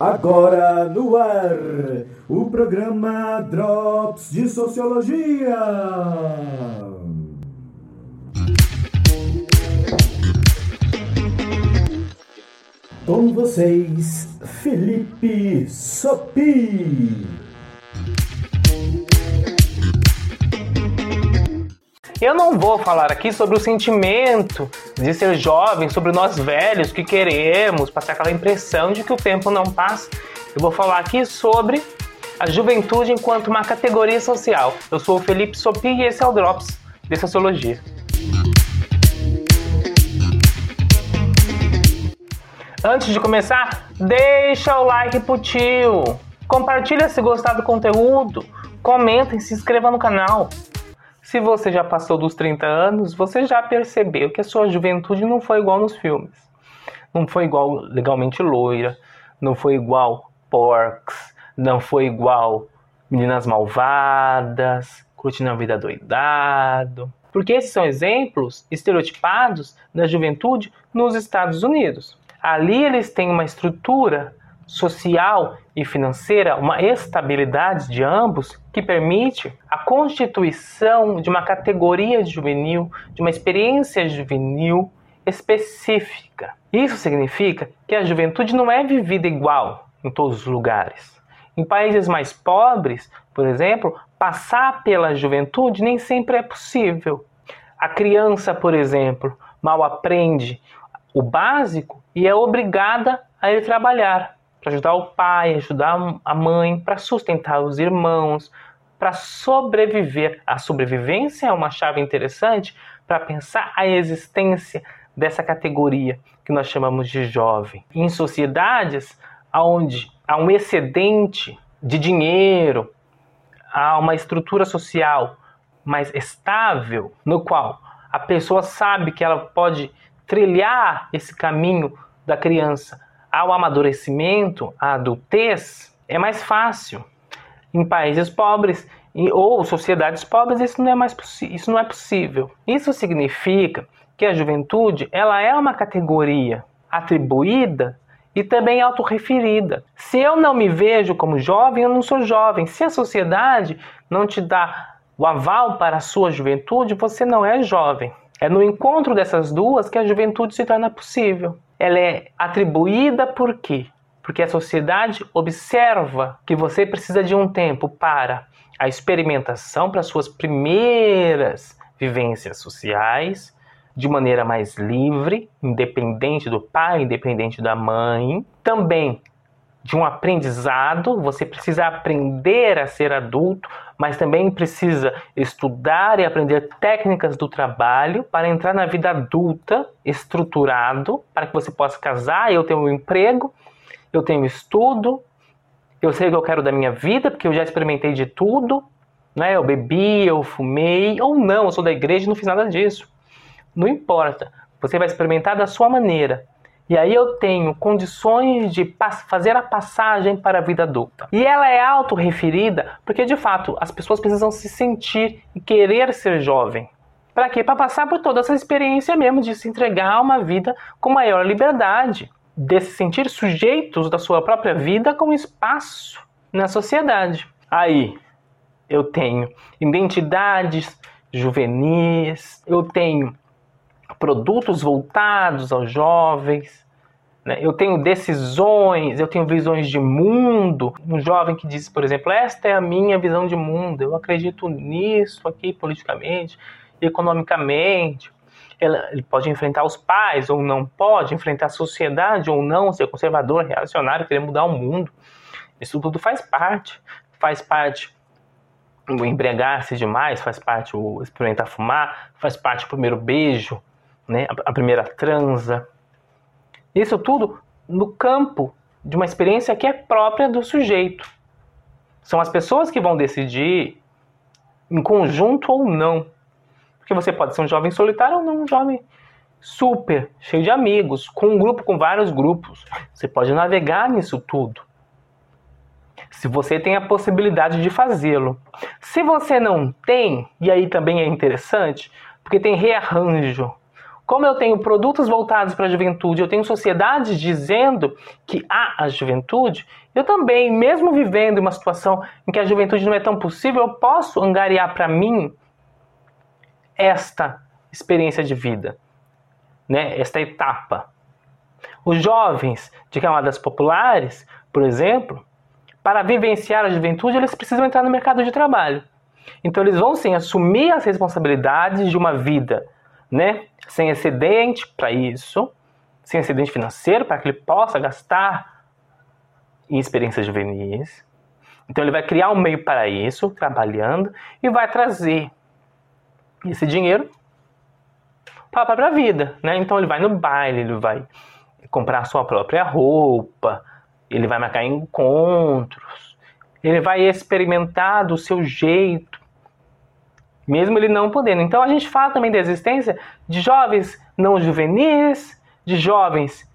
Agora no ar, o programa Drops de Sociologia. Com vocês, Felipe Sopi. Eu não vou falar aqui sobre o sentimento de ser jovem, sobre nós velhos que queremos passar aquela impressão de que o tempo não passa. Eu vou falar aqui sobre a juventude enquanto uma categoria social. Eu sou o Felipe Sopi e esse é o Drops de Sociologia. Antes de começar, deixa o like pro tio. Compartilha se gostar do conteúdo. Comenta e se inscreva no canal. Se você já passou dos 30 anos, você já percebeu que a sua juventude não foi igual nos filmes. Não foi igual legalmente loira, não foi igual porcs, não foi igual meninas malvadas, curtindo a vida doidado. Porque esses são exemplos estereotipados da juventude nos Estados Unidos. Ali eles têm uma estrutura social e financeira, uma estabilidade de ambos que permite a constituição de uma categoria juvenil, de uma experiência juvenil específica. Isso significa que a juventude não é vivida igual em todos os lugares. Em países mais pobres, por exemplo, passar pela juventude nem sempre é possível. A criança, por exemplo, mal aprende o básico e é obrigada a ir trabalhar para ajudar o pai, ajudar a mãe, para sustentar os irmãos, para sobreviver. A sobrevivência é uma chave interessante para pensar a existência dessa categoria que nós chamamos de jovem. Em sociedades onde há um excedente de dinheiro, há uma estrutura social mais estável, no qual a pessoa sabe que ela pode trilhar esse caminho da criança ao amadurecimento, à adultez, é mais fácil. Em países pobres ou sociedades pobres, isso não é mais isso não é possível. Isso significa que a juventude ela é uma categoria atribuída e também autorreferida. Se eu não me vejo como jovem, eu não sou jovem. Se a sociedade não te dá o aval para a sua juventude, você não é jovem. É no encontro dessas duas que a juventude se torna possível ela é atribuída por quê? Porque a sociedade observa que você precisa de um tempo para a experimentação, para suas primeiras vivências sociais, de maneira mais livre, independente do pai, independente da mãe. Também de um aprendizado, você precisa aprender a ser adulto, mas também precisa estudar e aprender técnicas do trabalho para entrar na vida adulta estruturado, para que você possa casar, eu tenho um emprego, eu tenho estudo, eu sei o que eu quero da minha vida, porque eu já experimentei de tudo, né? Eu bebi, eu fumei, ou não, eu sou da igreja e não fiz nada disso. Não importa. Você vai experimentar da sua maneira. E aí eu tenho condições de fazer a passagem para a vida adulta. E ela é autorreferida porque, de fato, as pessoas precisam se sentir e querer ser jovem. Para quê? Para passar por toda essa experiência mesmo de se entregar a uma vida com maior liberdade, de se sentir sujeitos da sua própria vida com espaço na sociedade. Aí eu tenho identidades juvenis, eu tenho produtos voltados aos jovens. Né? Eu tenho decisões, eu tenho visões de mundo. Um jovem que diz, por exemplo, esta é a minha visão de mundo, eu acredito nisso aqui politicamente, economicamente. Ele pode enfrentar os pais ou não pode, enfrentar a sociedade ou não, ser conservador, reacionário, querer mudar o mundo. Isso tudo faz parte. Faz parte o embriagar-se demais, faz parte o experimentar fumar, faz parte o primeiro beijo, né, a primeira transa. Isso tudo no campo de uma experiência que é própria do sujeito. São as pessoas que vão decidir em conjunto ou não. Porque você pode ser um jovem solitário ou não um jovem super, cheio de amigos, com um grupo, com vários grupos. Você pode navegar nisso tudo. Se você tem a possibilidade de fazê-lo. Se você não tem, e aí também é interessante, porque tem rearranjo, como eu tenho produtos voltados para a juventude, eu tenho sociedades dizendo que há a juventude, eu também, mesmo vivendo uma situação em que a juventude não é tão possível, eu posso angariar para mim esta experiência de vida, né? esta etapa. Os jovens de camadas populares, por exemplo, para vivenciar a juventude, eles precisam entrar no mercado de trabalho. Então eles vão sim assumir as responsabilidades de uma vida, né, sem excedente para isso, sem excedente financeiro para que ele possa gastar em experiências juvenis. Então ele vai criar um meio para isso, trabalhando e vai trazer esse dinheiro para a própria vida, né? Então ele vai no baile, ele vai comprar sua própria roupa, ele vai marcar encontros, ele vai experimentar do seu jeito, mesmo ele não podendo. Então a gente fala também da existência de jovens não juvenis, de jovens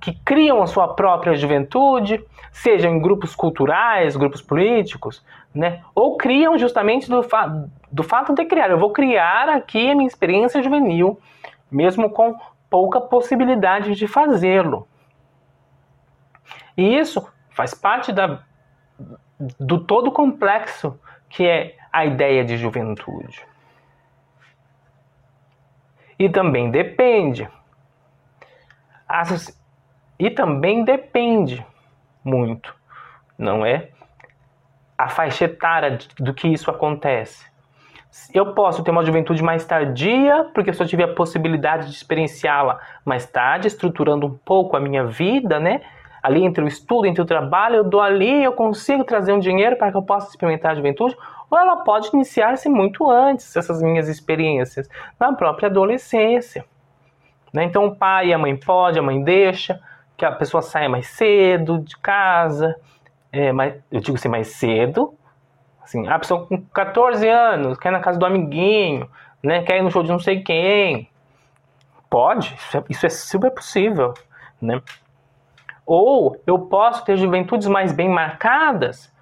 que criam a sua própria juventude, seja em grupos culturais, grupos políticos, né? ou criam justamente do, fa do fato de criar. Eu vou criar aqui a minha experiência juvenil, mesmo com pouca possibilidade de fazê-lo. E isso faz parte da, do todo complexo que é a ideia de juventude. E também depende. E também depende muito, não é? A faixa etária do que isso acontece. Eu posso ter uma juventude mais tardia, porque eu só tive a possibilidade de experienciá-la mais tarde, estruturando um pouco a minha vida, né? Ali entre o estudo, entre o trabalho, eu dou ali, eu consigo trazer um dinheiro para que eu possa experimentar a juventude, ou ela pode iniciar-se muito antes, essas minhas experiências, na própria adolescência. Né? Então o pai e a mãe pode, a mãe deixa, que a pessoa saia mais cedo de casa, é, mais, eu digo assim, mais cedo, Assim, a pessoa com 14 anos quer ir na casa do amiguinho, né? Quer ir no show de não sei quem. Pode, isso é, isso é super possível, né? Ou eu posso ter juventudes mais bem marcadas.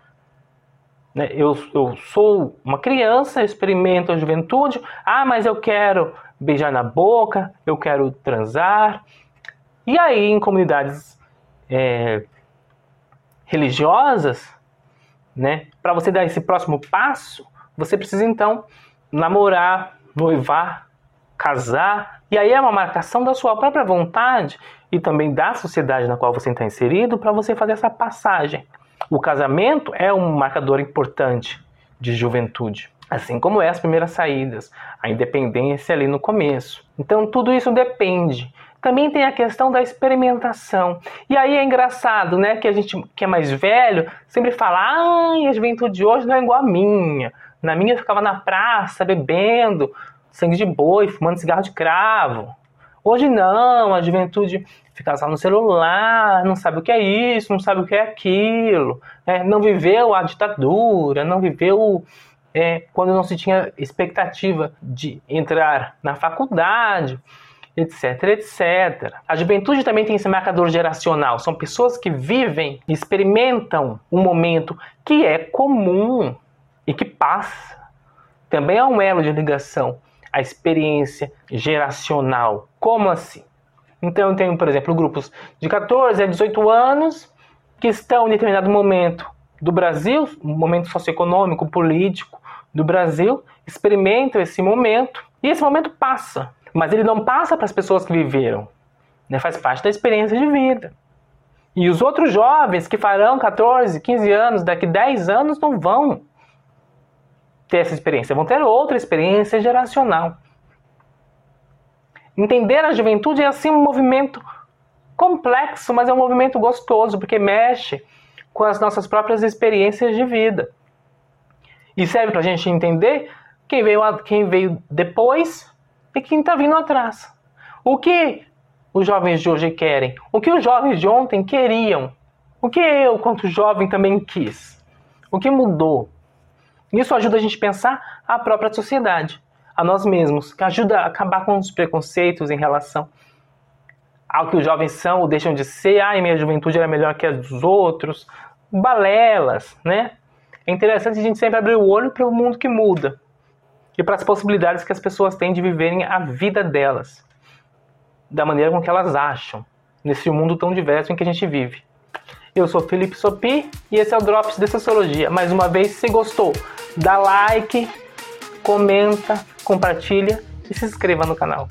Né? Eu, eu sou uma criança, experimento a juventude. Ah, mas eu quero beijar na boca, eu quero transar. E aí, em comunidades é, religiosas, né? Para você dar esse próximo passo, você precisa então namorar, noivar, casar, e aí é uma marcação da sua própria vontade e também da sociedade na qual você está inserido para você fazer essa passagem. O casamento é um marcador importante de juventude, assim como é as primeiras saídas, a independência ali no começo. Então tudo isso depende. Também tem a questão da experimentação. E aí é engraçado, né, que a gente que é mais velho sempre fala: "Ai, a juventude de hoje não é igual a minha. Na minha eu ficava na praça bebendo sangue de boi, fumando cigarro de cravo. Hoje não, a juventude fica só no celular, não sabe o que é isso, não sabe o que é aquilo, né? não viveu a ditadura, não viveu é, quando não se tinha expectativa de entrar na faculdade etc, etc. A juventude também tem esse marcador geracional. São pessoas que vivem, experimentam um momento que é comum e que passa. Também há um elo de ligação, a experiência geracional. Como assim? Então eu tenho, por exemplo, grupos de 14 a 18 anos que estão em determinado momento do Brasil, um momento socioeconômico, político do Brasil, experimentam esse momento e esse momento passa mas ele não passa para as pessoas que viveram. Né? Faz parte da experiência de vida. E os outros jovens que farão 14, 15 anos, daqui 10 anos, não vão ter essa experiência, vão ter outra experiência geracional. Entender a juventude é assim um movimento complexo, mas é um movimento gostoso, porque mexe com as nossas próprias experiências de vida. E serve para a gente entender quem veio, quem veio depois e quem está vindo atrás. O que os jovens de hoje querem? O que os jovens de ontem queriam? O que eu, quanto jovem, também quis? O que mudou? Isso ajuda a gente a pensar a própria sociedade, a nós mesmos, que ajuda a acabar com os preconceitos em relação ao que os jovens são ou deixam de ser. Ai, minha juventude era melhor que a dos outros. Balelas, né? É interessante a gente sempre abrir o olho para o mundo que muda e para as possibilidades que as pessoas têm de viverem a vida delas. da maneira com que elas acham, nesse mundo tão diverso em que a gente vive. Eu sou Felipe Sopi e esse é o Drops de Sociologia. Mais uma vez, se gostou, dá like, comenta, compartilha e se inscreva no canal.